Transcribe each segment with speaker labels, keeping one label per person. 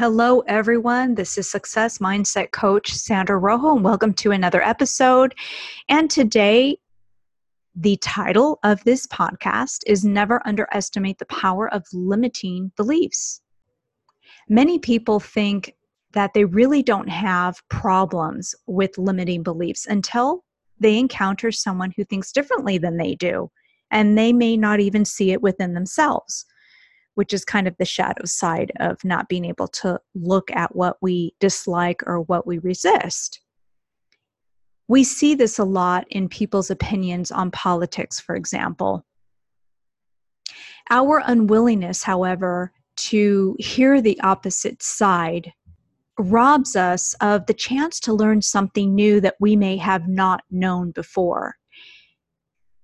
Speaker 1: Hello, everyone. This is Success Mindset Coach Sandra Rojo, and welcome to another episode. And today, the title of this podcast is Never Underestimate the Power of Limiting Beliefs. Many people think that they really don't have problems with limiting beliefs until they encounter someone who thinks differently than they do, and they may not even see it within themselves which is kind of the shadow side of not being able to look at what we dislike or what we resist. We see this a lot in people's opinions on politics, for example. Our unwillingness, however, to hear the opposite side robs us of the chance to learn something new that we may have not known before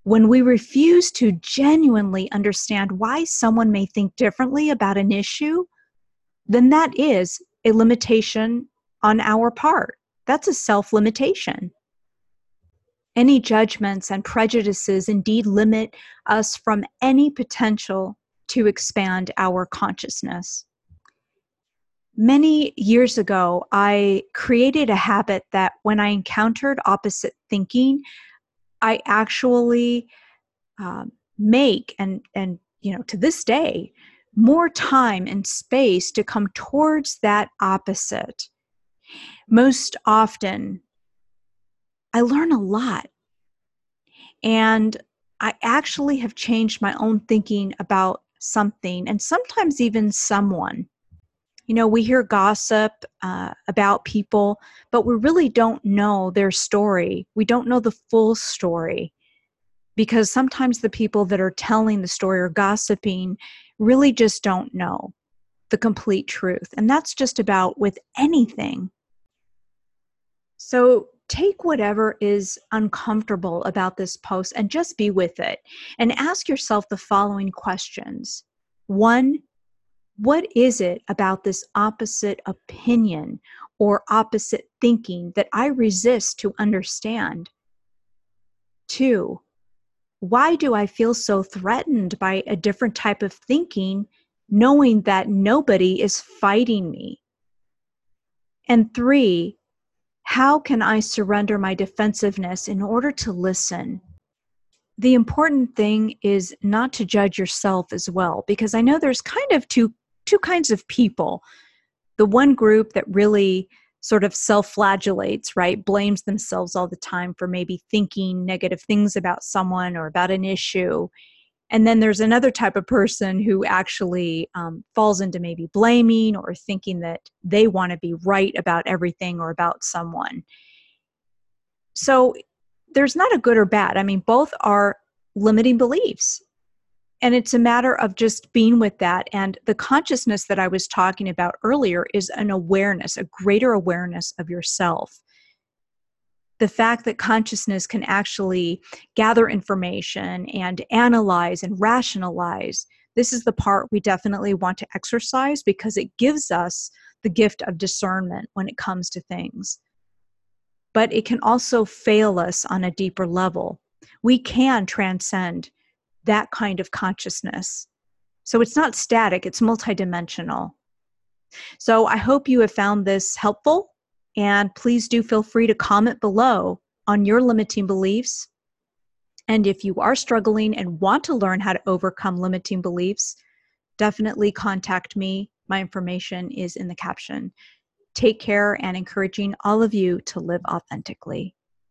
Speaker 1: when we refuse to genuinely understand why someone may think differently about an issue, then that is a limitation on our part. That's a self limitation. Any judgments and prejudices indeed limit us from any potential to expand our consciousness. Many years ago, I created a habit that when I encountered opposite thinking, I actually um, make and and you know to this day more time and space to come towards that opposite. Most often, I learn a lot. And I actually have changed my own thinking about something and sometimes even someone. You know, we hear gossip uh, about people, but we really don't know their story. We don't know the full story because sometimes the people that are telling the story or gossiping really just don't know the complete truth. And that's just about with anything. So take whatever is uncomfortable about this post and just be with it and ask yourself the following questions. One, what is it about this opposite opinion or opposite thinking that I resist to understand? Two, why do I feel so threatened by a different type of thinking, knowing that nobody is fighting me? And three, how can I surrender my defensiveness in order to listen? The important thing is not to judge yourself as well, because I know there's kind of two two kinds of people. The one group that really sort of self flagellates, right? Blames themselves all the time for maybe thinking negative things about someone or about an issue. And then there's another type of person who actually um, falls into maybe blaming or thinking that they want to be right about everything or about someone. So there's not a good or bad. I mean, both are limiting beliefs and it's a matter of just being with that. And the consciousness that i was talking about earlier is an awareness a greater awareness of yourself. The fact that consciousness can actually gather information and analyze and rationalize this is the part we definitely want to exercise because it gives us the gift of discernment when it comes to things. But it can also fail us on a deeper level. We can transcend that kind of consciousness. So it's not static, it's multidimensional. So I hope you have found this helpful, and please do feel free to comment below on your limiting beliefs. And if you are struggling and want to learn how to overcome limiting beliefs, definitely contact me. My information is in the caption. Take care and encouraging all of you to live authentically.